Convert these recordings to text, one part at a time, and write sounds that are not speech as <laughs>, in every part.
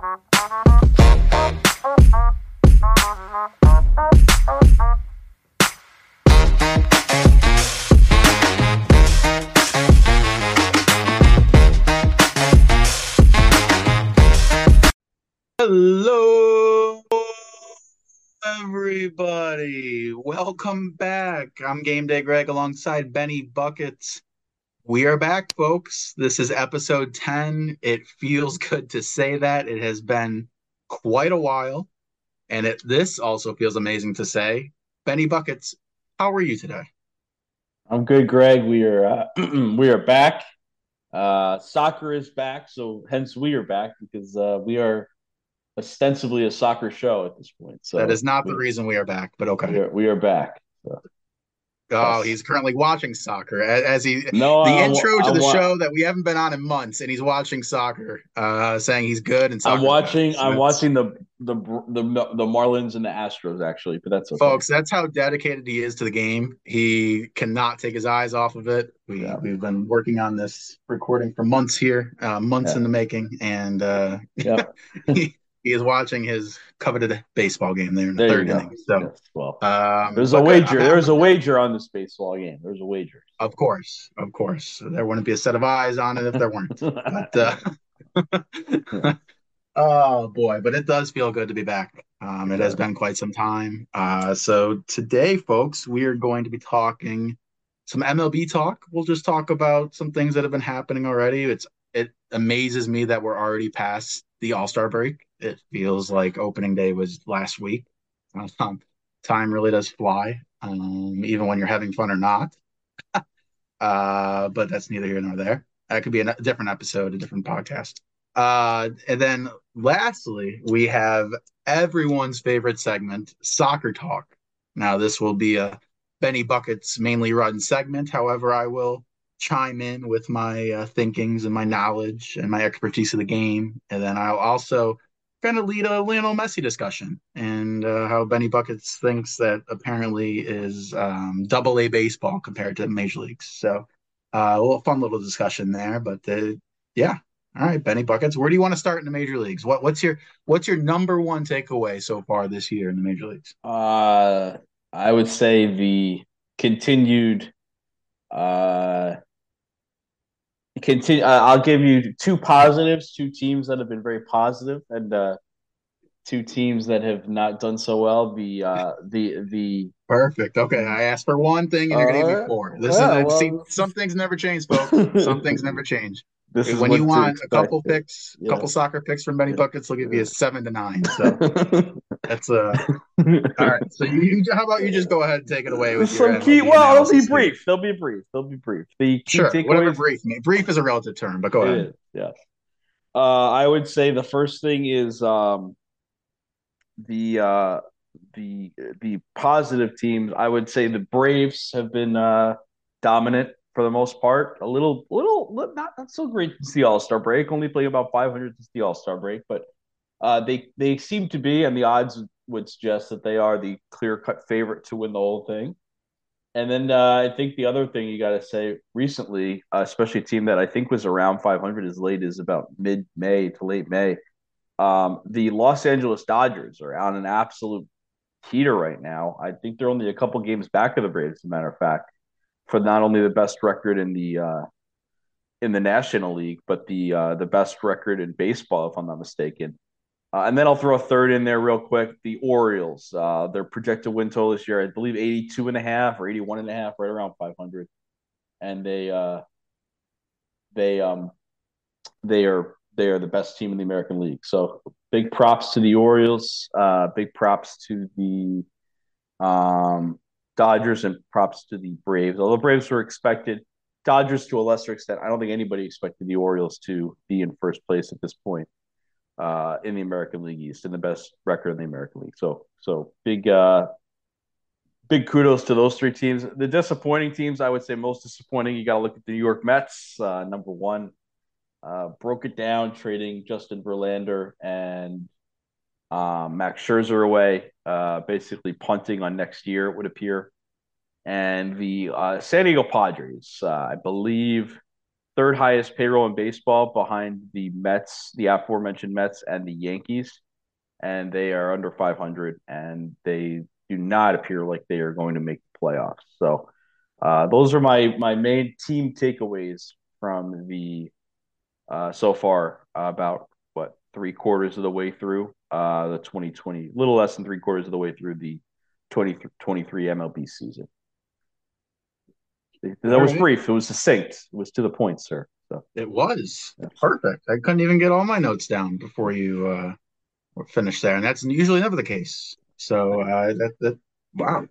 Hello, everybody. Welcome back. I'm Game Day Greg alongside Benny Buckets. We are back, folks. This is episode 10. It feels good to say that. It has been quite a while. And it this also feels amazing to say. Benny Buckets, how are you today? I'm good, Greg. We are uh, <clears throat> we are back. Uh, soccer is back, so hence we are back because uh, we are ostensibly a soccer show at this point. So that is not the reason we are back, but okay. We are, we are back. So. Oh, he's currently watching soccer as, as he no, the I'm, intro to I'm, the I'm, show that we haven't been on in months, and he's watching soccer, uh, saying he's good. And I'm watching. I'm watching the, the the the Marlins and the Astros actually, but that's okay. folks. That's how dedicated he is to the game. He cannot take his eyes off of it. We yeah. we've been working on this recording for months here, uh, months yeah. in the making, and uh, yeah. <laughs> he, he is watching his coveted baseball game there in the there third inning. So, yes, well, um, there's a wager. There's a wager on this baseball game. There's a wager. Of course, of course, there wouldn't be a set of eyes on it if there weren't. <laughs> but, uh, <laughs> oh boy, but it does feel good to be back. Um, it has been quite some time. Uh, so today, folks, we are going to be talking some MLB talk. We'll just talk about some things that have been happening already. It's it amazes me that we're already past the All Star break. It feels like opening day was last week. Um, time really does fly, um, even when you're having fun or not. <laughs> uh, but that's neither here nor there. That could be a different episode, a different podcast. Uh, and then lastly, we have everyone's favorite segment, Soccer Talk. Now, this will be a Benny Buckets mainly run segment. However, I will chime in with my uh, thinkings and my knowledge and my expertise of the game. And then I'll also kind of lead a Lionel Messi discussion and uh, how Benny Buckets thinks that apparently is um, double A baseball compared to major leagues. So uh, a little fun little discussion there, but uh, yeah. All right, Benny Buckets. Where do you want to start in the major leagues? What what's your what's your number one takeaway so far this year in the major leagues? Uh, I would say the continued uh continue. Uh, I'll give you two positives, two teams that have been very positive, and uh, two teams that have not done so well. The uh, the the perfect. Okay, I asked for one thing, and you're gonna give me four. This yeah, well, see, some things never change, <laughs> folks. some things never change. This is when you want a couple picks, a yeah. couple soccer picks from Benny Buckets, they'll give you a seven to nine. So <laughs> that's uh <laughs> all right. So you, you, how about you just go ahead and take it away with some key. Well, they'll be brief. They'll be brief. They'll be brief. The sure, whatever brief. Mean. Brief is a relative term, but go ahead. Yes. Uh, I would say the first thing is um, the uh, the the positive teams. I would say the Braves have been uh, dominant for the most part. A little, little, not not so great since the All Star break. Only playing about 500 since the All Star break, but uh, they they seem to be, and the odds would suggest that they are the clear cut favorite to win the whole thing. And then uh, I think the other thing you got to say recently, uh, especially a team that I think was around 500 as late as about mid May to late May, um, the Los Angeles Dodgers are on an absolute heater right now. I think they're only a couple games back of the Braves, as a matter of fact for not only the best record in the uh, in the National League, but the uh, the best record in baseball, if I'm not mistaken. Uh, and then I'll throw a third in there real quick. The Orioles, uh, their projected win total this year, I believe 82 and a half or 81 and a half, right around 500. And they uh, they um they are they are the best team in the American League. So big props to the Orioles. Uh, big props to the um Dodgers and props to the Braves. Although Braves were expected, Dodgers to a lesser extent. I don't think anybody expected the Orioles to be in first place at this point uh, in the American League East and the best record in the American League. So, so big, uh, big kudos to those three teams. The disappointing teams, I would say, most disappointing. You got to look at the New York Mets, uh, number one. Uh, broke it down, trading Justin Verlander and um, Max Scherzer away, uh, basically punting on next year, it would appear. And the San Diego Padres, I believe third highest payroll in baseball behind the Mets, the aforementioned Mets, and the Yankees, and they are under 500, and they do not appear like they are going to make the playoffs. So, uh, those are my my main team takeaways from the uh, so far about what three quarters of the way through uh, the 2020, little less than three quarters of the way through the 2023 MLB season. That was brief. It was succinct. It was to the point, sir. So it was yeah. perfect. I couldn't even get all my notes down before you uh, finished there, and that's usually never the case. So uh, that that wow,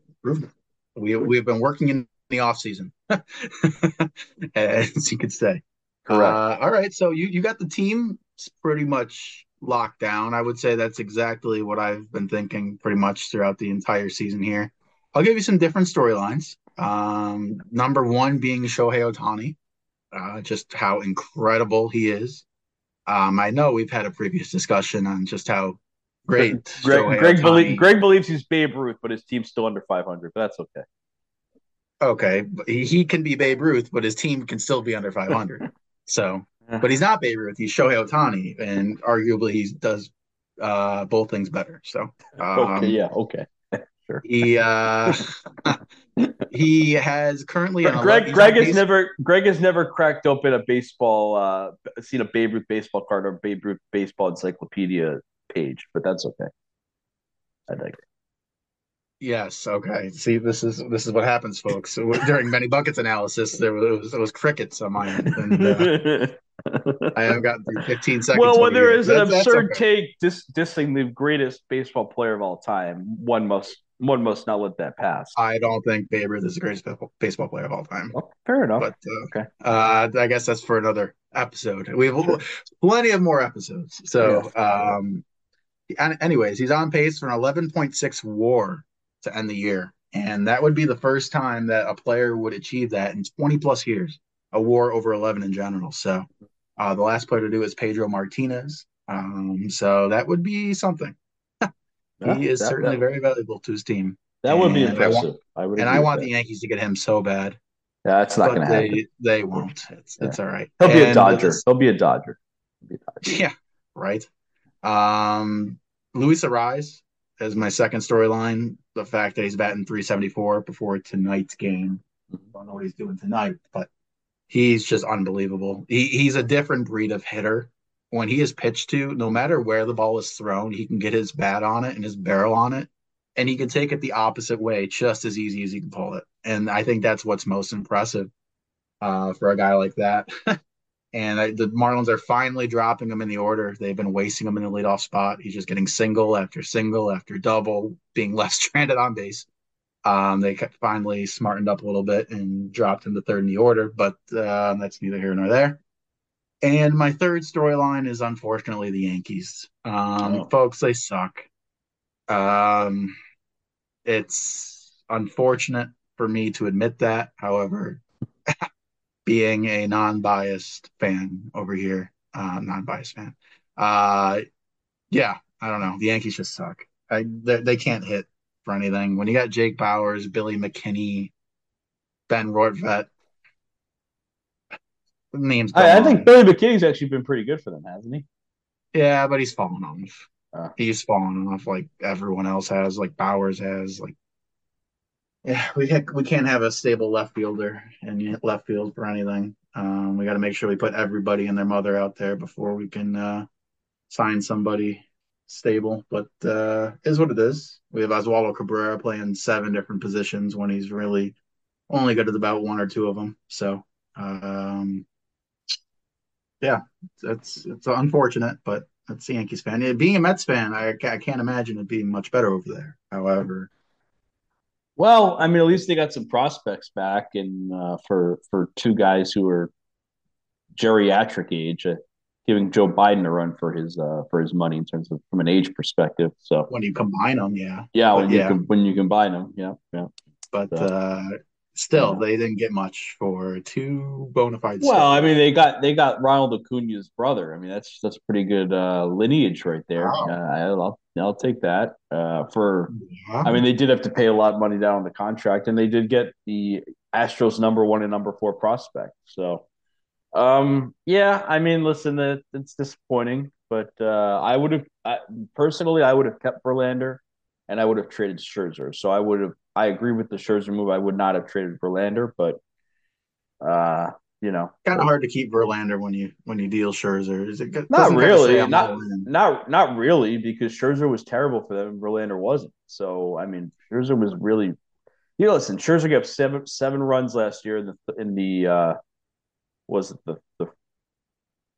we we've been working in the off season, <laughs> as you could say. Correct. Uh, all right, so you you got the team pretty much locked down. I would say that's exactly what I've been thinking pretty much throughout the entire season here. I'll give you some different storylines. Um, number one being Shohei Ohtani, uh, just how incredible he is. Um, I know we've had a previous discussion on just how great <laughs> Greg, Greg, belie- Greg, believes he's Babe Ruth, but his team's still under 500, but that's okay. Okay, he, he can be Babe Ruth, but his team can still be under 500. <laughs> so, but he's not Babe Ruth. He's Shohei Ohtani, and arguably he does uh, both things better. So, um, okay, yeah, okay. Sure. He uh, <laughs> he has currently Greg. Greg has never Greg has never cracked open a baseball uh, seen a Babe Ruth baseball card or Babe Ruth baseball encyclopedia page, but that's okay. I think. Yes. Okay. See, this is this is what happens, folks. So during Benny Buckets analysis, there was it was crickets on my end, and uh, <laughs> I haven't gotten through 15 seconds. Well, when there is an absurd okay. take dis- dissing the greatest baseball player of all time, one must one must not let that pass. I don't think Babe Ruth is the greatest baseball player of all time. Well, fair enough. But uh, okay, uh, I guess that's for another episode. We have plenty of more episodes. So, yeah. um, anyways, he's on pace for an 11.6 WAR to end the year, and that would be the first time that a player would achieve that in 20 plus years. A WAR over 11 in general. So, uh, the last player to do is Pedro Martinez. Um, so that would be something he is that, certainly that, very valuable to his team. That would be impressive. I, want, I would, and I want that. the Yankees to get him so bad. Yeah, that's not going to happen. They won't. It's yeah. it's all right. He'll be a Dodger. He'll be a Dodger. Be a Dodger. Yeah, right. Um, Luis Arraez is my second storyline. The fact that he's batting 374 before tonight's game. I mm-hmm. don't know what he's doing tonight, but he's just unbelievable. He, he's a different breed of hitter when he is pitched to, no matter where the ball is thrown, he can get his bat on it and his barrel on it, and he can take it the opposite way just as easy as he can pull it. And I think that's what's most impressive uh, for a guy like that. <laughs> and I, the Marlins are finally dropping him in the order. They've been wasting him in the leadoff spot. He's just getting single after single after double, being <laughs> left stranded on base. Um, they finally smartened up a little bit and dropped him to third in the order, but uh, that's neither here nor there. And my third storyline is unfortunately the Yankees. Um, oh. Folks, they suck. Um, it's unfortunate for me to admit that. However, <laughs> being a non-biased fan over here, uh, non-biased fan, uh, yeah, I don't know. The Yankees just suck. I they, they can't hit for anything. When you got Jake Bauers, Billy McKinney, Ben Names. I, I, think Billy McKinney's actually been pretty good for them, hasn't he? Yeah, but he's fallen off. Uh, he's fallen off like everyone else has, like Bauers has. Like, yeah, we ha- we can't have a stable left fielder in left field for anything. Um, we got to make sure we put everybody and their mother out there before we can uh, sign somebody stable. But uh, is what it is. We have Oswaldo Cabrera playing seven different positions when he's really only good at about one or two of them. So um, yeah, it's it's unfortunate, but that's the Yankees fan. Being a Mets fan, I, I can't imagine it being much better over there. However, well, I mean, at least they got some prospects back, and uh, for for two guys who are geriatric age, uh, giving Joe Biden a run for his uh, for his money in terms of from an age perspective. So when you combine them, yeah, yeah, when yeah. you can, when you combine them, yeah, yeah. But so. Still they didn't get much for two bona fide. Well, I mean, they got they got Ronald Acuna's brother. I mean, that's that's pretty good uh, lineage right there. Wow. Uh, I'll I'll take that uh, for. Yeah. I mean, they did have to pay a lot of money down on the contract, and they did get the Astros number one and number four prospect. So, Um, yeah, I mean, listen, it's disappointing, but uh, I would have personally, I would have kept Verlander, and I would have traded Scherzer. So I would have. I agree with the Scherzer move. I would not have traded Verlander, but uh, you know, kind of hard to keep Verlander when you when you deal Scherzer. Is it good? not really? Not not not really because Scherzer was terrible for them and Verlander wasn't. So I mean, Scherzer was really. You know, listen, Scherzer got seven seven runs last year in the in the uh, was it the the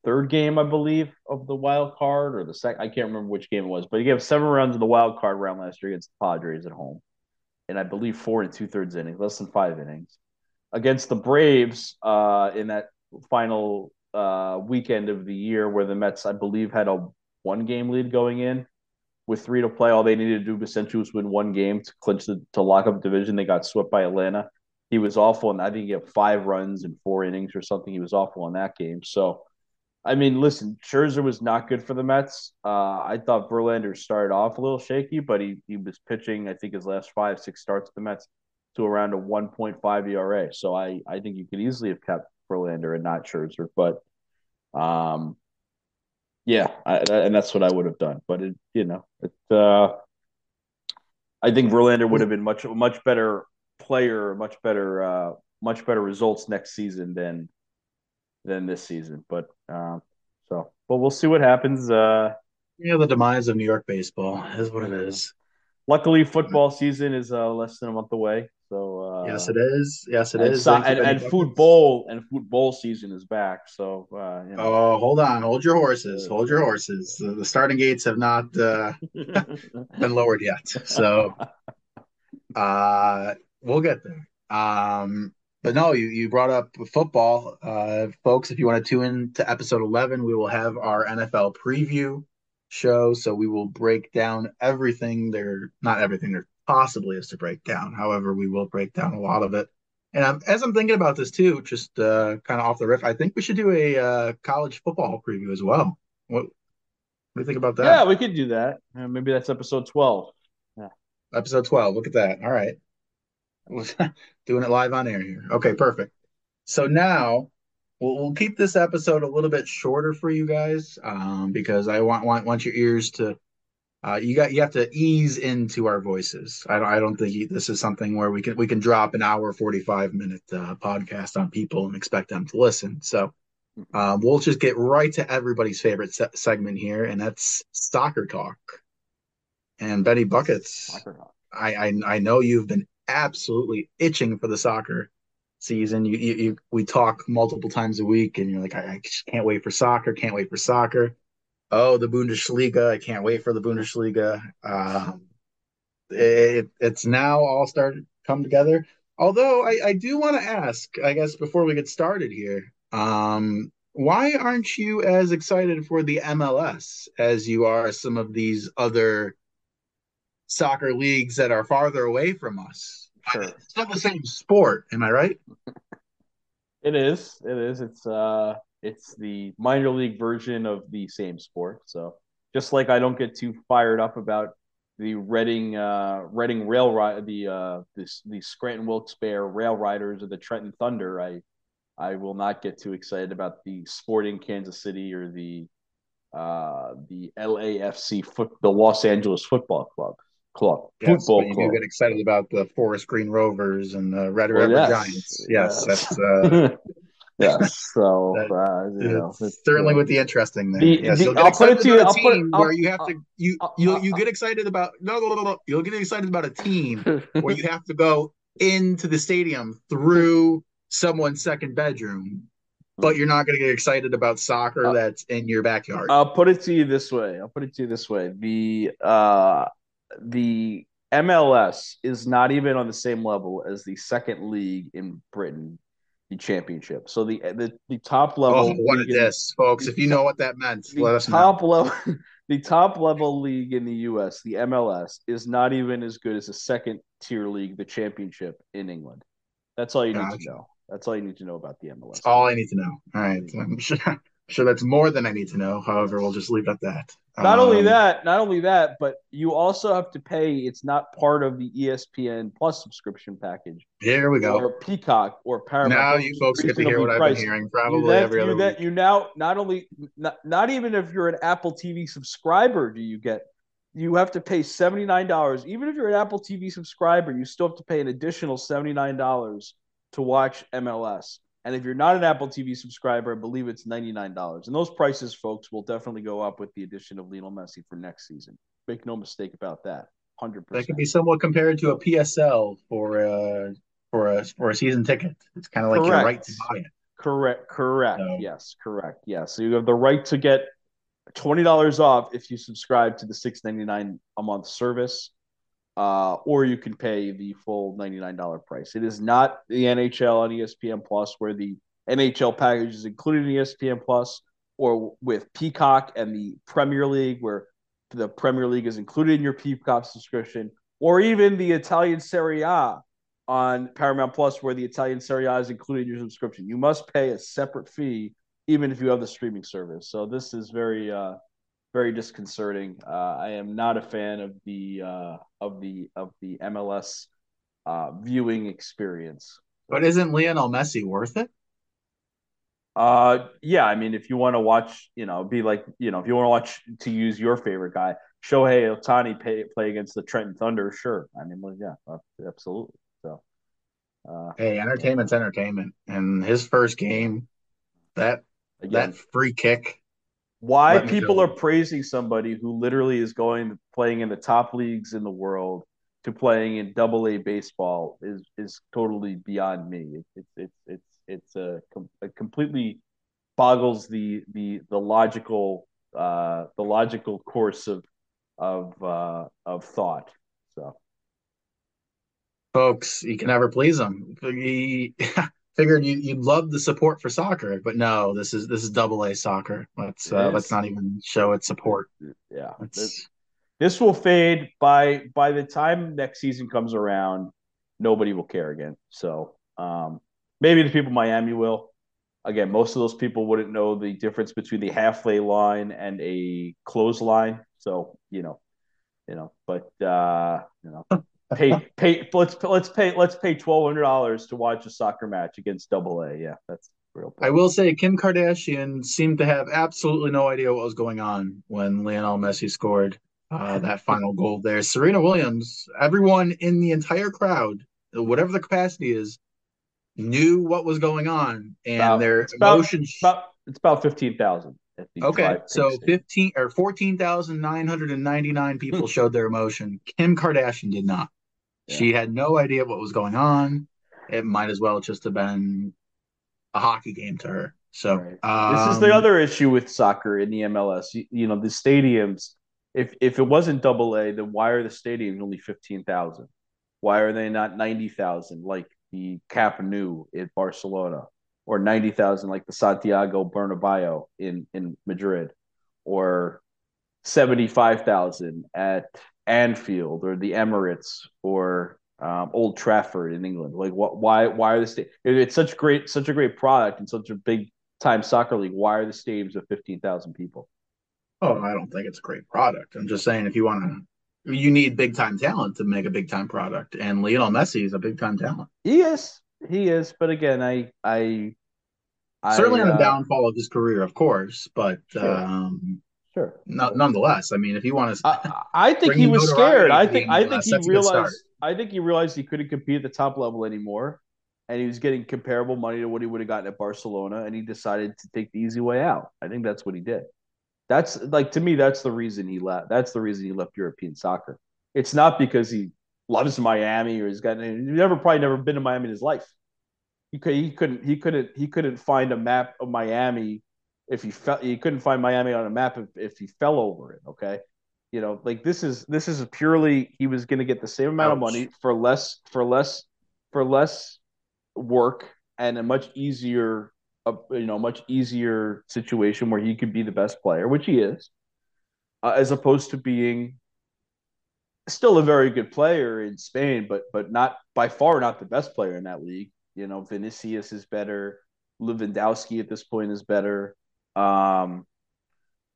third game I believe of the wild card or the second I can't remember which game it was, but he gave seven runs in the wild card round last year against the Padres at home, and I believe four and two thirds innings, less than five innings against the Braves uh, in that final uh, weekend of the year where the Mets, I believe, had a one game lead going in with three to play. All they needed to do essentially was win one game to clinch the, to lock up division. They got swept by Atlanta. He was awful, and I think he had five runs in four innings or something. He was awful in that game. So, I mean, listen, Scherzer was not good for the Mets. Uh, I thought Verlander started off a little shaky, but he he was pitching. I think his last five six starts at the Mets to around a 1.5 ERA. So I, I think you could easily have kept Verlander and not Scherzer, but um, yeah, I, and that's what I would have done. But it, you know, it, uh, I think Verlander would have been much much better player, much better, uh, much better results next season than than this season. But uh, so, but we'll see what happens. Uh, yeah, the demise of New York baseball is what it is. Luckily, football season is uh, less than a month away. So uh, yes, it is. Yes, it and is. So, and, and football and football season is back. So uh, you know. oh, hold on, hold your horses, hold your horses. The, the starting gates have not uh, <laughs> been lowered yet, so <laughs> uh, we'll get there. Um, but no, you, you brought up football, uh, folks. If you want to tune in to episode eleven, we will have our NFL preview show. So we will break down everything there, not everything there possibly is to break down. However, we will break down a lot of it. And I'm, as I'm thinking about this too, just uh, kind of off the riff, I think we should do a uh, college football preview as well. What, what do you think about that? Yeah, we could do that. Uh, maybe that's episode 12. Yeah. Episode 12. Look at that. All right. <laughs> Doing it live on air here. Okay, perfect. So now we'll, we'll keep this episode a little bit shorter for you guys um, because I want, want want your ears to uh, you got you have to ease into our voices. I don't I don't think this is something where we can we can drop an hour forty five minute uh, podcast on people and expect them to listen. So um, we'll just get right to everybody's favorite se- segment here, and that's soccer talk. And Benny buckets. I, I I know you've been absolutely itching for the soccer season. You, you, you we talk multiple times a week, and you're like, I, I can't wait for soccer. Can't wait for soccer oh, the Bundesliga. I can't wait for the Bundesliga. Um, it, it's now all started come together. Although I, I do want to ask, I guess before we get started here, um, why aren't you as excited for the MLS as you are some of these other soccer leagues that are farther away from us? Sure. It's not the same sport, am I right? It is. It is. It's uh it's the minor league version of the same sport. So just like I don't get too fired up about the Reading uh, Reading Rail Ride, the uh, this the Scranton Wilkes-Barre Rail Riders or the Trenton Thunder, I I will not get too excited about the Sporting Kansas City or the uh, the LAFC foot the Los Angeles Football Club club. Yes, football you club. get excited about the Forest Green Rovers and the Red well, River yes. Giants. Yes, yes. that's uh, <laughs> Yes. So <laughs> uh, you know, certainly with the interesting there. The, yes, the, I'll put it to you. I'll put it, where you have to you you you get excited about no no no no you'll get excited about a team <laughs> where you have to go into the stadium through someone's second bedroom, but you're not going to get excited about soccer uh, that's in your backyard. I'll put it to you this way. I'll put it to you this way. The uh the MLS is not even on the same level as the second league in Britain the championship. So the the, the top oh, level. Oh, what is this, folks? If you know what that meant, let us top know. level, <laughs> the top level league in the U.S., the MLS, is not even as good as the second tier league, the championship in England. That's all you gotcha. need to know. That's all you need to know about the MLS. All I need to know. All right, I'm <laughs> sure, sure that's more than I need to know. However, we'll just leave it at that. Not um, only that, not only that, but you also have to pay. It's not part of the ESPN Plus subscription package. Here we go. Or Peacock or Paramount. Now you folks get to hear what priced. I've been hearing probably every other you, week. you now not only not, not even if you're an Apple TV subscriber do you get you have to pay $79. Even if you're an Apple TV subscriber, you still have to pay an additional $79 to watch MLS. And if you're not an Apple TV subscriber, I believe it's $99. And those prices, folks, will definitely go up with the addition of Lionel Messi for next season. Make no mistake about that. 100%. That could be somewhat compared to a PSL for a, for a, for a season ticket. It's kind of like correct. your right to buy it. Correct. Correct. So. Yes. Correct. Yes. So you have the right to get $20 off if you subscribe to the $6.99 a month service uh, or you can pay the full $99 price. It is not the NHL on ESPN Plus where the NHL package is included in ESPN Plus or with Peacock and the Premier League where the Premier League is included in your Peacock subscription or even the Italian Serie A on Paramount Plus where the Italian Serie A is included in your subscription. You must pay a separate fee even if you have the streaming service. So this is very uh, very disconcerting. Uh, I am not a fan of the uh, of the of the MLS uh, viewing experience. But isn't Lionel Messi worth it? Uh, yeah. I mean, if you want to watch, you know, be like, you know, if you want to watch to use your favorite guy, Shohei Ohtani pay, play against the Trenton Thunder, sure. I mean, well, yeah, absolutely. So, uh, hey, entertainment's entertainment, and his first game, that again, that free kick why people are praising somebody who literally is going playing in the top leagues in the world to playing in double A baseball is is totally beyond me. It's it's it's it's a, a completely boggles the the the logical uh the logical course of of uh of thought. So folks, you can never please them. He <laughs> figured you, you'd love the support for soccer, but no, this is this is double A soccer. Let's uh, let's not even show its support. Yeah, this, this will fade by by the time next season comes around. Nobody will care again. So um, maybe the people in Miami will. Again, most of those people wouldn't know the difference between the halfway line and a clothesline. So you know, you know, but uh, you know, pay <laughs> pay let's let's pay let's pay twelve hundred dollars to watch a soccer match against Double A. Yeah, that's real. I will say Kim Kardashian seemed to have absolutely no idea what was going on when Lionel Messi scored uh, <laughs> that final goal there. Serena Williams, everyone in the entire crowd, whatever the capacity is, knew what was going on, and about, their emotions. About, about, it's about fifteen thousand. Okay, so fifteen or fourteen thousand nine hundred and ninety nine people <laughs> showed their emotion. Kim Kardashian did not. She had no idea what was going on. It might as well just have been a hockey game to her. So right. um, this is the other issue with soccer in the MLS. You, you, know, the stadiums. If if it wasn't double A, then why are the stadiums only fifteen thousand? Why are they not ninety thousand like the Camp Nou in Barcelona, or ninety thousand like the Santiago Bernabéu in in Madrid, or seventy five thousand at Anfield or the Emirates or um, Old Trafford in England? Like, what? Why? Why are the state? It's such great, such a great product and such a big time soccer league. Why are the stadiums of fifteen thousand people? Oh, I don't think it's a great product. I'm just saying if you want to, you need big time talent to make a big time product, and Lionel Messi is a big time talent. He is, he is. But again, I, I, certainly I, on the uh, downfall of his career, of course, but. Sure. Um, Sure. No, nonetheless, I mean, if you want to, I, I think he was scared. I think I think he realized. I think he realized he couldn't compete at the top level anymore, and he was getting comparable money to what he would have gotten at Barcelona, and he decided to take the easy way out. I think that's what he did. That's like to me, that's the reason he left. That's the reason he left European soccer. It's not because he loves Miami or he's got. He never probably never been to Miami in his life. He could, he couldn't he couldn't he couldn't find a map of Miami if he felt he couldn't find Miami on a map if, if he fell over it. Okay, you know, like this is this is purely he was going to get the same amount Ouch. of money for less for less for less work and a much easier a, you know much easier situation where he could be the best player, which he is, uh, as opposed to being still a very good player in Spain, but but not by far not the best player in that league. You know, Vinicius is better. Lewandowski at this point is better. Um,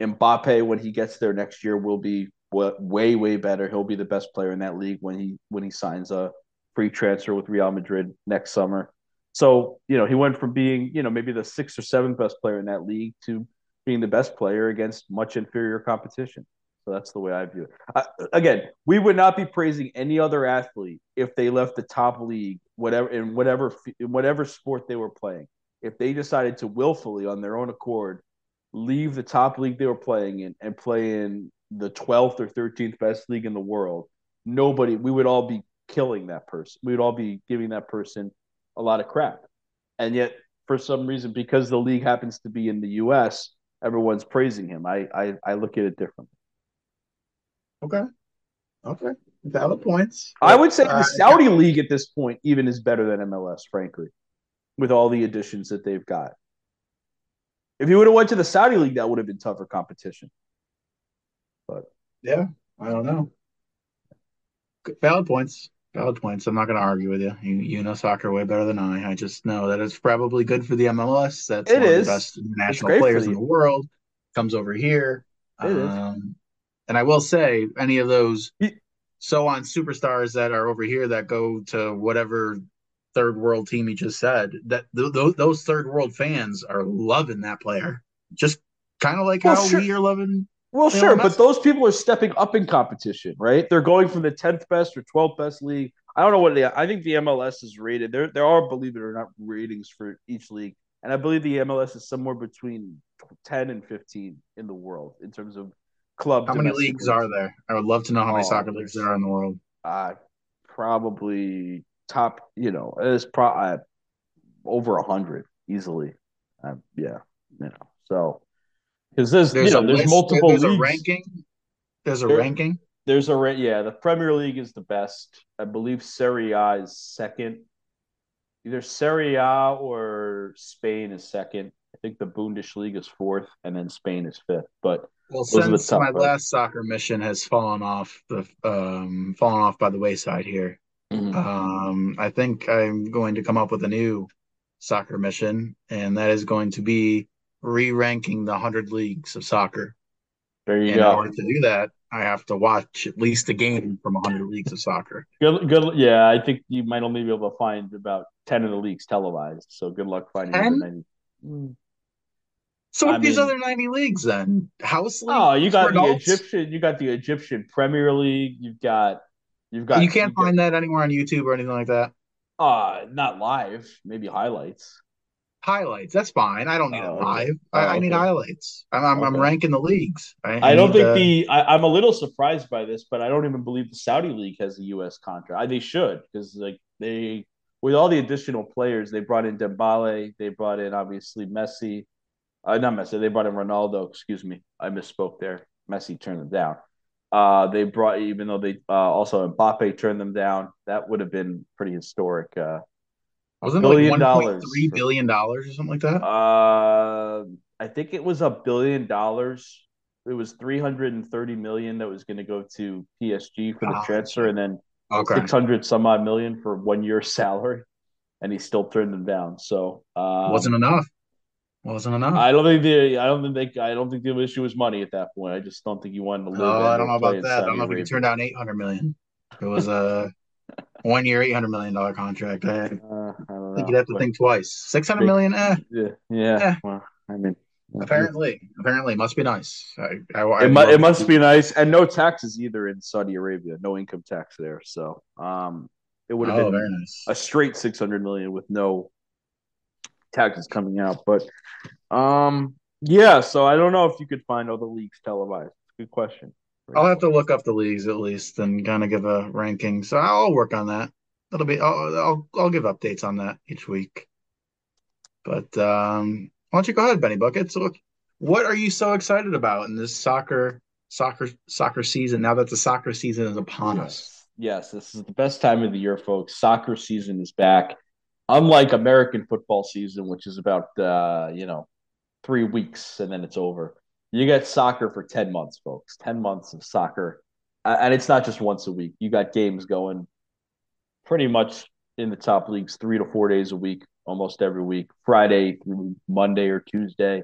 Mbappe, when he gets there next year, will be way way better. He'll be the best player in that league when he when he signs a free transfer with Real Madrid next summer. So you know he went from being you know maybe the sixth or seventh best player in that league to being the best player against much inferior competition. So that's the way I view it. Uh, again, we would not be praising any other athlete if they left the top league, whatever in whatever in whatever sport they were playing. If they decided to willfully, on their own accord, leave the top league they were playing in and play in the 12th or 13th best league in the world, nobody, we would all be killing that person. We would all be giving that person a lot of crap. And yet, for some reason, because the league happens to be in the U.S., everyone's praising him. I I, I look at it differently. Okay. Okay. Valid points. I would say the uh, Saudi league at this point even is better than MLS, frankly, with all the additions that they've got. If you would have went to the Saudi league, that would have been tougher competition. But yeah, I don't know. Valid points. Valid points. I'm not going to argue with you. you. You know soccer way better than I. I just know that it's probably good for the MLS. That's it one is. of the best national players in the world. Comes over here. It um, is. And I will say, any of those so on superstars that are over here that go to whatever third world team he just said, that th- th- those third world fans are loving that player. Just kind of like well, how sure. we are loving well, sure, but those people are stepping up in competition, right? They're going from the tenth best or twelfth best league. I don't know what they. I think the MLS is rated. There, there are, believe it or not, ratings for each league, and I believe the MLS is somewhere between ten and fifteen in the world in terms of club. How many leagues leagues. are there? I would love to know how many oh, soccer leagues there are in the world. Uh probably top. You know, it's pro uh, over a hundred easily. Uh, yeah, you know, so because there's, there's, you know there's list, multiple there's leagues. a ranking. There's a there, ranking. There's a yeah. The Premier League is the best. I believe Serie A is second. Either Serie A or Spain is second. I think the Bundesliga is fourth, and then Spain is fifth. But well, since my last soccer mission has fallen off the um fallen off by the wayside here, mm-hmm. um, I think I'm going to come up with a new soccer mission, and that is going to be re-ranking the 100 leagues of soccer. There you and go. In order to do that, I have to watch at least a game from 100 leagues of soccer. Good, good. Yeah, I think you might only be able to find about 10 of the leagues televised. So good luck finding 10? Mm. So what I these mean, other 90 leagues then? House league? Oh, you got the adults? Egyptian. You got the Egyptian Premier League. You've got. You've got. You can't you find got, that anywhere on YouTube or anything like that. Uh, not live. Maybe highlights highlights. That's fine. I don't need oh, it live. Oh, I, I, need highlights. I'm, I'm, okay. I'm, ranking the leagues. I, I don't think the. I, am a little surprised by this, but I don't even believe the Saudi league has a U.S. contract. I, They should because like they with all the additional players they brought in Dembele, they brought in obviously Messi, uh, not Messi. They brought in Ronaldo. Excuse me, I misspoke there. Messi turned them down. Uh, they brought even though they uh, also Mbappe turned them down. That would have been pretty historic. Uh, wasn't billion it like $1.3 billion or something like that? Uh, I think it was a billion dollars. It was 330 million that was going to go to PSG for the oh, transfer, and then okay. 600 some odd million for one year <laughs> salary, and he still turned them down. So um, wasn't enough. Wasn't enough. I don't think the I don't think they I don't think the issue was money at that point. I just don't think you wanted to live. Oh, I don't know about that. I don't know if he turned down 800 million. It was a <laughs> one year, eight hundred million dollar contract. I, uh, I think you'd have to think twice. Six hundred million, eh? Yeah, yeah. Eh. Well, I mean, apparently, apparently, it must be nice. I, I, it, mu- it must be nice, and no taxes either in Saudi Arabia. No income tax there, so um, it would have oh, been nice. a straight six hundred million with no taxes coming out. But um, yeah, so I don't know if you could find all the leagues televised. Good question. I'll have to look up the leagues at least and kind of give a ranking. So I'll work on that. That'll be I'll I'll, I'll give updates on that each week. But um, why don't you go ahead, Benny Buckets? Look, what are you so excited about in this soccer soccer soccer season now that the soccer season is upon yes. us? Yes, this is the best time of the year, folks. Soccer season is back. Unlike American football season, which is about uh, you know three weeks and then it's over you get soccer for 10 months, folks. 10 months of soccer. And it's not just once a week. You got games going pretty much in the top leagues three to four days a week, almost every week, Friday through Monday or Tuesday.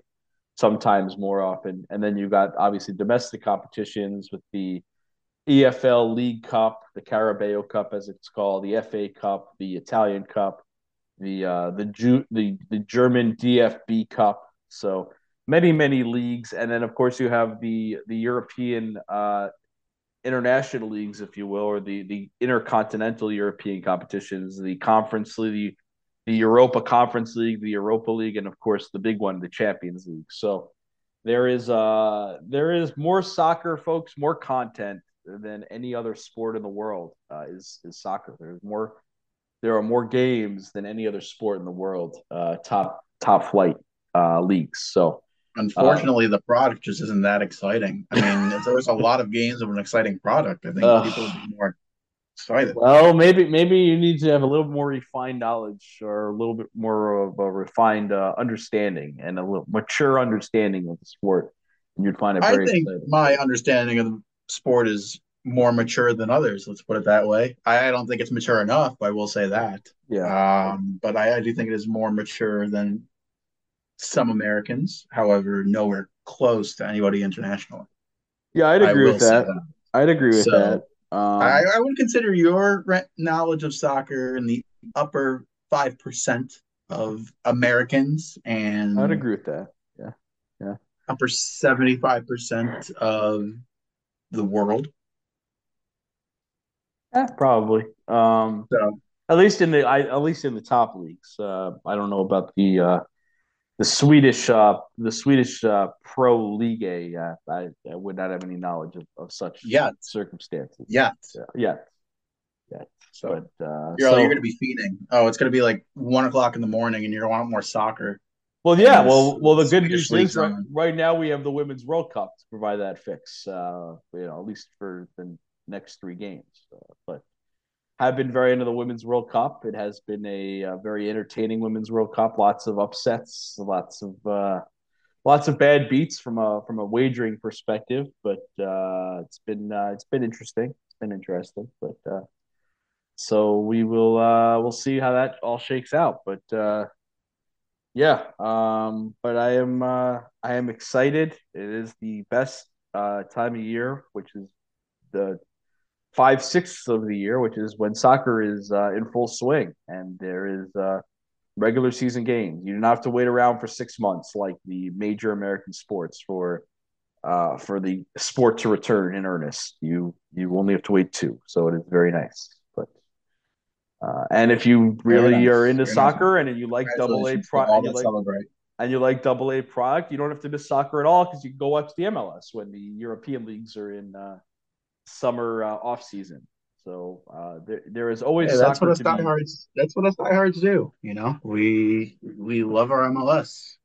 sometimes more often. And then you got obviously domestic competitions with the EFL League Cup, the Carabao Cup as it's called, the FA Cup, the Italian Cup, the uh, the the the German DFB Cup. So many many leagues, and then of course you have the the European uh, international leagues, if you will, or the the intercontinental European competitions, the Conference League, the Europa Conference League, the Europa League, and of course the big one, the Champions League. So there is uh there is more soccer, folks, more content than any other sport in the world uh, is is soccer. There's more there are more games than any other sport in the world. Uh, top top flight uh, leagues. So unfortunately, the product just isn't that exciting. I mean, if <laughs> there a lot of games of an exciting product, I think people would be more excited. Well, maybe maybe you need to have a little more refined knowledge or a little bit more of a refined uh, understanding and a little mature understanding of the sport, and you'd find it very. I think exciting. my understanding of the sport is more mature than others. Let's put it that way. I, I don't think it's mature enough. But I will say that. Yeah. Um, but I, I do think it is more mature than some Americans. However, nowhere close to anybody internationally. Yeah, I'd agree with that. that. I'd agree with so, that. Um, I, I would consider your knowledge of soccer in the upper five percent of Americans, and I'd agree with that. Yeah, yeah. Upper seventy-five percent of the world. Yeah, probably. Um, so at least in the I, at least in the top leagues. Uh, I don't know about the uh, the Swedish uh, the Swedish uh, Pro League. Uh, I, I would not have any knowledge of, of such yet. circumstances. Yet. Yeah. Yet. Yet. So but, uh, you're, so, you're going to be feeding. Oh, it's going to be like one o'clock in the morning, and you're going to want more soccer. Well, yeah. Well, well, the good news is right, right, now we have the Women's World Cup to provide that fix. Uh, you know, at least for the next three games. Uh, but have been very into the Women's World Cup. It has been a, a, very entertaining Women's World Cup. Lots of upsets, lots of uh, lots of bad beats from a from a wagering perspective. But uh, it's been uh, it's been interesting. It's been interesting. But uh, so we will uh, we'll see how that all shakes out. But uh, yeah, um, but I am I am excited. It is the best time of year, which is the five sixths of the year, which is when soccer is uh, in full swing and there is uh, regular season games. You do not have to wait around for six months like the major American sports for uh, for the sport to return in earnest. You you only have to wait two, so it is very nice. But uh, and if you really nice. are into very soccer nice. and you like double A pro- and you like, and you like double A product, you don't have to miss soccer at all because you can go watch the MLS when the European leagues are in uh, summer uh, off season. So uh, there, there is always. Yeah, that's what us diehards. That's what us diehards do. You know, we we love our MLS.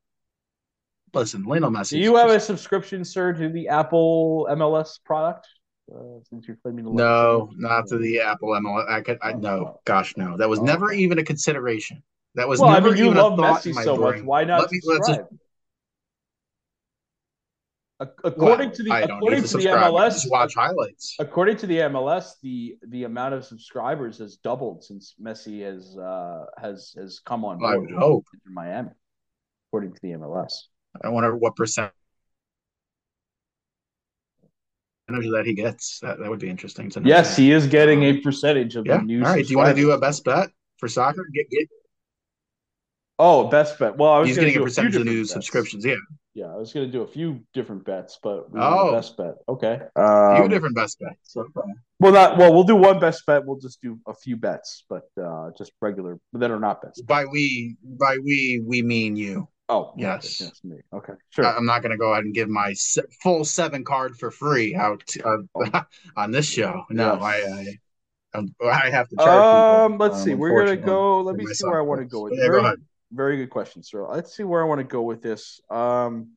Listen, Lionel Messi. Do you have just... a subscription, sir, to the Apple MLS product? Uh, since you're claiming no, not to the Apple MLS. I could, I no, oh. gosh, no. That was oh. never even a consideration. That was well, never I mean, you even love a thought Messi so brain. much. Why not Let me, subscribe? According well, to the according to, to the MLS, watch highlights. According to the MLS, the the amount of subscribers has doubled since Messi has uh, has has come on board. I would hope in Miami, according to the MLS. I wonder what percent that he gets. That, that would be interesting to know. Yes, he is getting a percentage of yeah. the new. All right, do you want to do a best bet for soccer? Get get. Oh, best bet. Well, I was he's getting a percentage of new bets. subscriptions. Yeah. Yeah, I was going to do a few different bets, but we oh, best bet. Okay, um, a few different best bets. Okay. Well, not well. We'll do one best bet. We'll just do a few bets, but uh, just regular that are not best. By we, by we, we mean you. Oh, yes, yes, me. Okay, sure. I'm not going to go ahead and give my full seven card for free out uh, oh. <laughs> on this show. No, yes. I, I, I have to charge. Um, people, let's um, see. We're gonna go. Let me see where I want to go with. Yeah, go ahead very good question, sir. Let's see where I want to go with this. Um,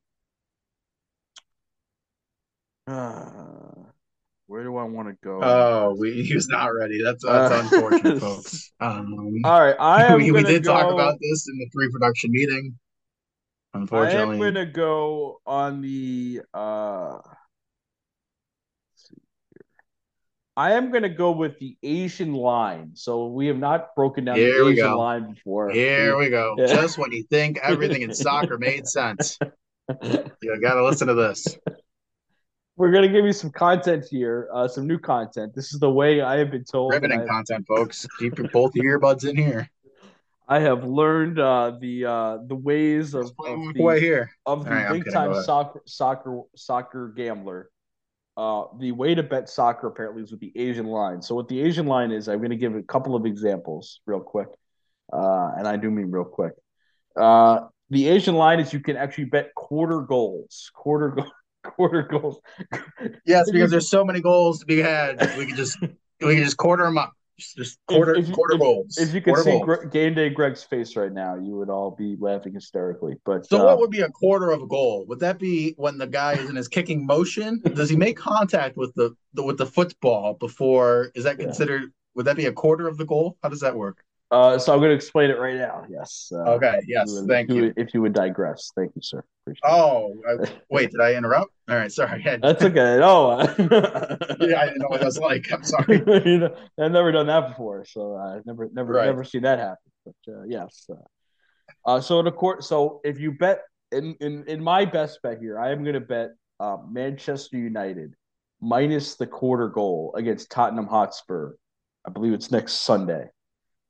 uh, where do I want to go? Oh, we, he was not ready. That's that's uh, unfortunate, <laughs> folks. Um, all right, I <laughs> we, we did go, talk about this in the pre-production meeting. Unfortunately, I am going to go on the. Uh, I am going to go with the Asian line. So we have not broken down Here the Asian go. line before. Here we go. Just when you think everything in soccer made sense. <laughs> you got to listen to this. We're gonna give you some content here, uh, some new content. This is the way I have been told. Riveting content, folks. Keep your, both your earbuds in here. I have learned uh, the uh, the ways of, of the, here. of the right, big time soccer soccer soccer gambler. Uh, the way to bet soccer apparently is with the Asian line. So what the Asian line is, I'm going to give a couple of examples real quick, uh, and I do mean real quick. Uh, the Asian line is you can actually bet quarter goals, quarter goals <laughs> quarter goals. Yes, because <laughs> there's so many goals to be had. We can just we can just quarter them up. Just, quarter if, if quarter if, goals. If you could see Gre- game day Greg's face right now, you would all be laughing hysterically. But so, uh, what would be a quarter of a goal? Would that be when the guy is in his kicking motion? Does he make contact with the, the with the football before? Is that considered? Yeah. Would that be a quarter of the goal? How does that work? Uh, so I'm going to explain it right now. Yes. Uh, okay. Yes. If thank you. If you would digress, thank you, sir. Appreciate oh, I, <laughs> wait. Did I interrupt? All right. Sorry. That's okay. No. <laughs> <laughs> yeah, I didn't know what that's like. I'm sorry. you know, I've never done that before, so I've uh, never, never, right. never seen that happen. But uh, yes. Uh, so the court. So if you bet in in in my best bet here, I am going to bet uh, Manchester United minus the quarter goal against Tottenham Hotspur. I believe it's next Sunday.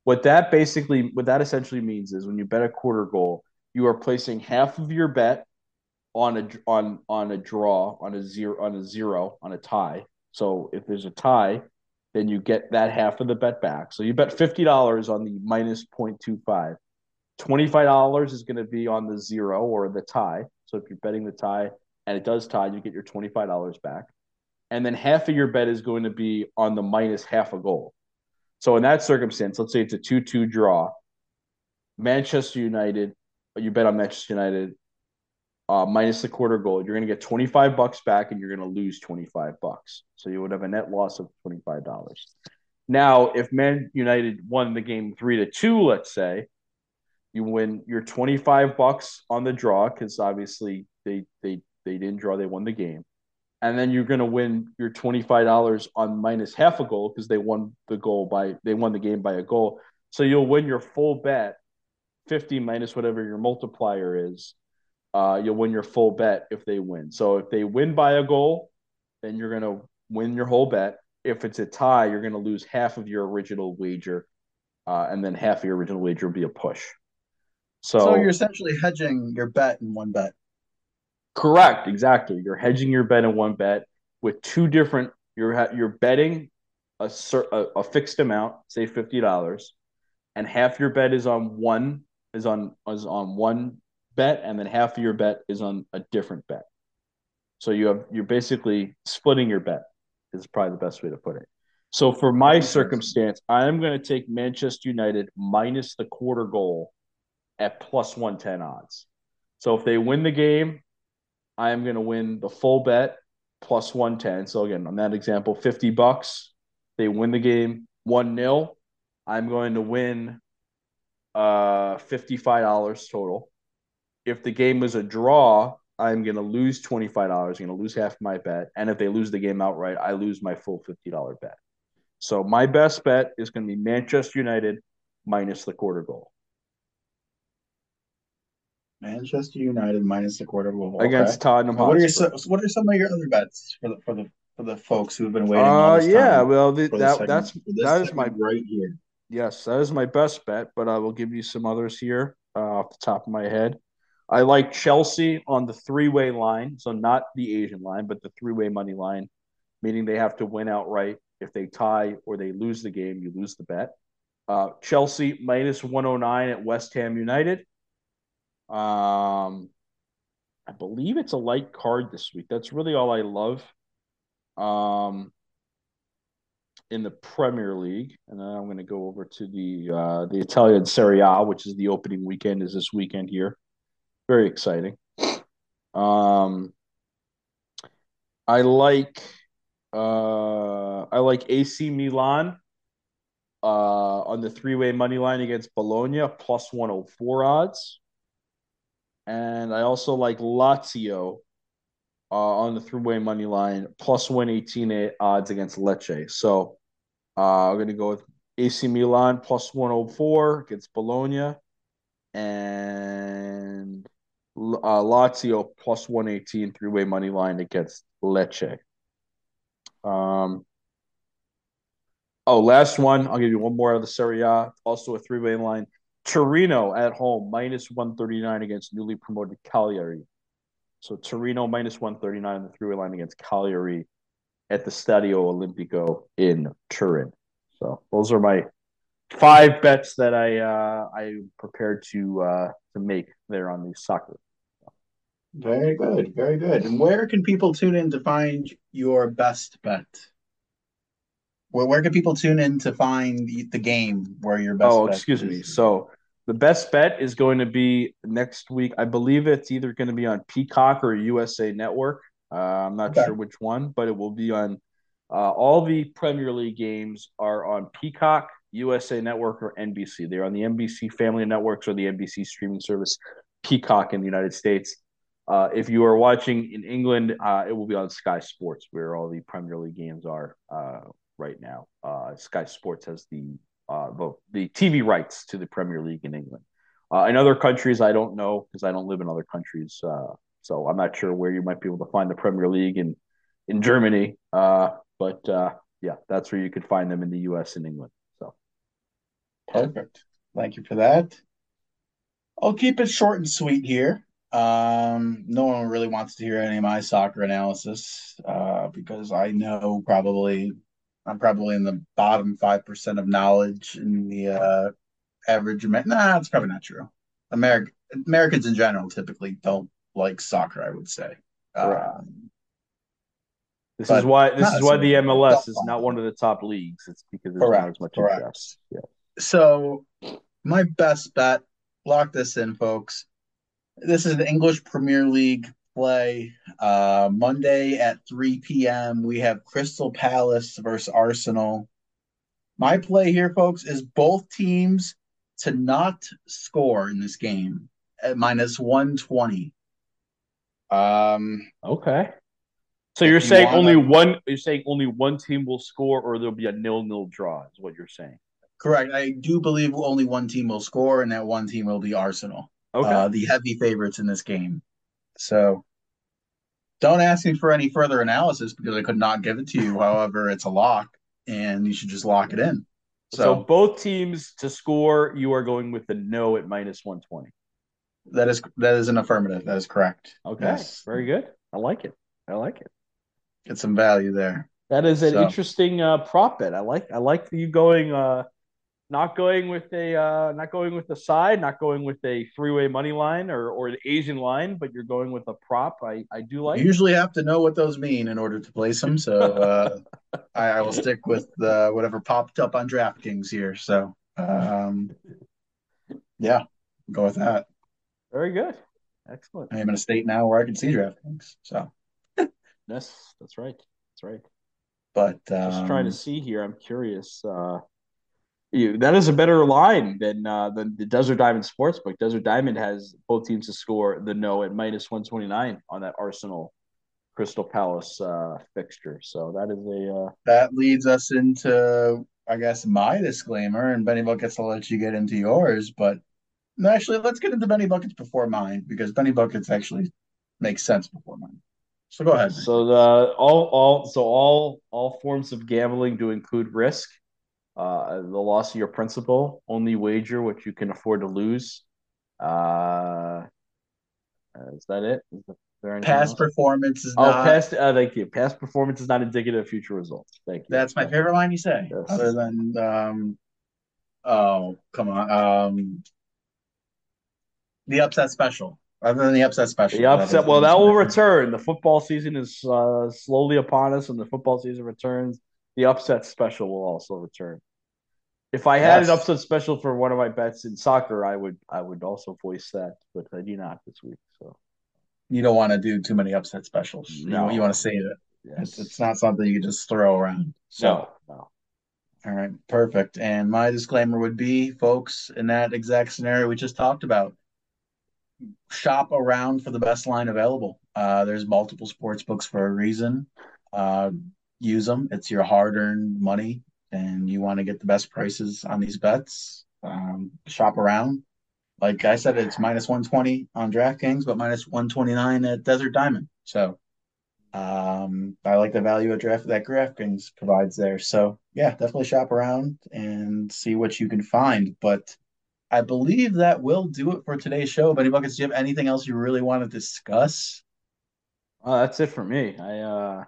What that basically, what that essentially means is when you bet a quarter goal, you are placing half of your bet on a on on a draw on a zero on a zero on a tie. So if there's a tie, then you get that half of the bet back. So you bet fifty dollars on the minus 0.25. $25 is going to be on the zero or the tie. So if you're betting the tie and it does tie, you get your $25 back. And then half of your bet is going to be on the minus half a goal. So in that circumstance, let's say it's a 2 2 draw, Manchester United, you bet on Manchester United uh, minus the quarter goal, you're going to get 25 bucks back and you're going to lose 25 bucks. So you would have a net loss of $25. Now, if Man United won the game 3 to 2, let's say, you win your 25 bucks on the draw because obviously they, they, they didn't draw, they won the game and then you're going to win your $25 on minus half a goal because they won the goal by they won the game by a goal. So you'll win your full bet 50 minus whatever your multiplier is uh, you'll win your full bet if they win. So if they win by a goal then you're going to win your whole bet. If it's a tie you're going to lose half of your original wager uh, and then half of your original wager will be a push. So, so you're essentially hedging your bet in one bet Correct, exactly. You're hedging your bet in one bet with two different. You're you're betting a a, a fixed amount, say fifty dollars, and half your bet is on one is on is on one bet, and then half of your bet is on a different bet. So you have you're basically splitting your bet. Is probably the best way to put it. So for my circumstance, I am going to take Manchester United minus the quarter goal at plus 110 odds. So if they win the game, I am going to win the full bet plus 110. So again, on that example, 50 bucks. They win the game 1 0. I'm going to win uh, $55 total. If the game is a draw, I'm going to lose $25. I'm going to lose half my bet. And if they lose the game outright, I lose my full $50 bet. So my best bet is going to be Manchester United minus the quarter goal. Manchester United minus the quarter goal against okay. Tottenham. What are your what are some of your other bets for the for the for the folks who've been waiting? Uh, yeah, well, the, that that's that is my right here. Yes, that is my best bet, but I will give you some others here uh, off the top of my head. I like Chelsea on the three-way line, so not the Asian line, but the three-way money line, meaning they have to win outright. If they tie or they lose the game, you lose the bet. Uh, Chelsea minus 109 at West Ham United. Um, I believe it's a light card this week. That's really all I love. Um, in the Premier League, and then I'm going to go over to the uh, the Italian Serie A, which is the opening weekend. Is this weekend here? Very exciting. Um, I like uh, I like AC Milan uh, on the three way money line against Bologna plus 104 odds and I also like Lazio uh, on the three-way money line plus 118 odds against Lecce. So uh, I'm going to go with AC Milan plus 104 against Bologna and uh, Lazio plus 118 three way money line against Lecce. Um, oh, last one. I'll give you one more out of the Serie A. Also a three way line. Torino at home minus 139 against newly promoted Cagliari. So Torino minus 139 in the three way line against Cagliari at the Stadio Olimpico in Turin. So those are my five bets that I uh, I prepared to uh, to make there on the soccer. Very good, very good. And where can people tune in to find your best bet? Where, where can people tune in to find the, the game where your best? Oh, excuse me. So the best bet is going to be next week. I believe it's either going to be on Peacock or USA Network. Uh, I'm not okay. sure which one, but it will be on. Uh, all the Premier League games are on Peacock, USA Network, or NBC. They're on the NBC family networks or the NBC streaming service, Peacock in the United States. Uh, if you are watching in England, uh, it will be on Sky Sports, where all the Premier League games are uh, right now. Uh, Sky Sports has the uh, the, TV rights to the Premier League in England. Uh, in other countries, I don't know because I don't live in other countries, so I'm not sure where you might be able to find the Premier League in in Germany. but yeah, that's where you could find them in the U.S. and England. So perfect. Thank you for that. I'll keep it short and sweet here. Um, no one really wants to hear any of my soccer analysis uh, because I know probably I'm probably in the bottom five percent of knowledge in the uh, average. Nah, it's probably not true. American Americans in general typically don't like soccer. I would say. Right. Um, this is why this is why the MLS is not one of the top leagues. It's because there's correct, not as much correct. interest. Yeah. So my best bet, lock this in, folks this is the English Premier League play. Uh, Monday at 3 p.m., we have Crystal Palace versus Arsenal. My play here, folks, is both teams to not score in this game at minus 120. Um, okay. So you're saying you only one you're saying only one team will score or there'll be a nil-nil draw is what you're saying. Correct. I do believe only one team will score and that one team will be Arsenal okay. uh, the heavy favorites in this game. So don't ask me for any further analysis because I could not give it to you. However, it's a lock and you should just lock it in. So, so both teams to score, you are going with the no at minus 120. That is that is an affirmative. That is correct. Okay. Yes. Very good. I like it. I like it. Get some value there. That is an so. interesting uh, prop bet. I like I like you going uh, not going with a uh, not going with the side, not going with a three way money line or or the Asian line, but you're going with a prop. I I do like. You usually have to know what those mean in order to place them, so uh, I, I, will stick with uh, whatever popped up on DraftKings here. So um, yeah, go with that. Very good, excellent. I am in a state now where I can see DraftKings, so. yes, that's right. That's right. But um, just trying to um, see here. I'm curious. Uh, you, that is a better line than uh, than the Desert Diamond Sportsbook. Desert Diamond has both teams to score the no at minus one twenty nine on that Arsenal Crystal Palace uh, fixture. So that is a uh... that leads us into I guess my disclaimer, and Benny Buckets will let you get into yours. But actually, let's get into Benny Buckets before mine because Benny Buckets actually makes sense before mine. So go ahead. So the all all so all all forms of gambling do include risk uh, the loss of your principal, only wager what you can afford to lose. Uh, is that it? Is there past else? performance is oh, not... past. Uh, thank you. Past performance is not indicative of future results. Thank you. That's my favorite line you say. Yes. Other than, um, oh come on, um, the upset special. Other than the upset special. The upset. Well, that will return. The football season is uh, slowly upon us, and the football season returns. The upset special will also return. If I had yes. an upset special for one of my bets in soccer, I would I would also voice that, but I do not this week. So you don't want to do too many upset specials. No. You, you want to save it. Yes. It's, it's not something you just throw around. So no, no. All right, perfect. And my disclaimer would be, folks, in that exact scenario we just talked about, shop around for the best line available. Uh, there's multiple sports books for a reason. Uh, use them. It's your hard-earned money and you want to get the best prices on these bets, um, shop around. like I said, it's minus 120 on DraftKings, but minus 129 at Desert Diamond. So um, I like the value of draft that DraftKings provides there. So yeah, definitely shop around and see what you can find. But I believe that will do it for today's show. Benny Buckets, do you have anything else you really want to discuss? Uh, that's it for me. I uh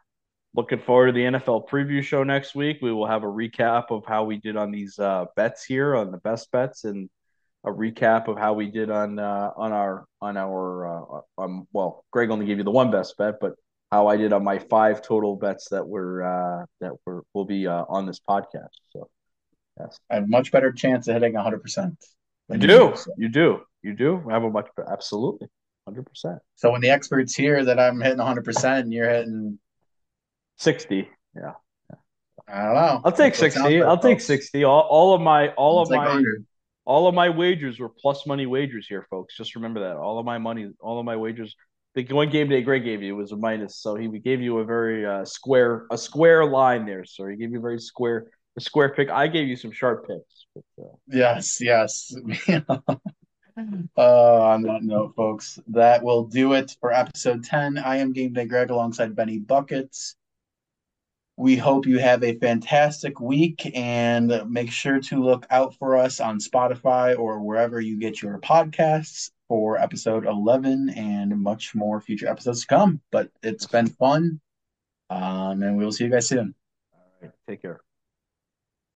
looking forward to the NFL preview show next week. We will have a recap of how we did on these uh, bets here on the best bets and a recap of how we did on uh, on our on our uh, um, well, Greg only gave you the one best bet, but how I did on my five total bets that were uh, that were will be uh, on this podcast. So, yes, I have much better chance of hitting 100. percent You do, you do, you do have a much absolutely 100. percent So when the experts hear that I'm hitting 100, percent and you're hitting 60, yeah. I don't know. I'll take That's 60. I'll folks. take 60. All, all of my all of my 100. all of my wagers were plus money wagers here, folks. Just remember that. All of my money, all of my wagers the one game day Greg gave you was a minus, so he gave you a very uh, square a square line there. So he gave you a very square a square pick. I gave you some sharp picks. But, uh... Yes, yes. <laughs> uh, on that note, folks, that will do it for episode ten. I am Game Day Greg alongside Benny Buckets. We hope you have a fantastic week and make sure to look out for us on Spotify or wherever you get your podcasts for episode 11 and much more future episodes to come. But it's been fun. Um, and we will see you guys soon. All right. Take care.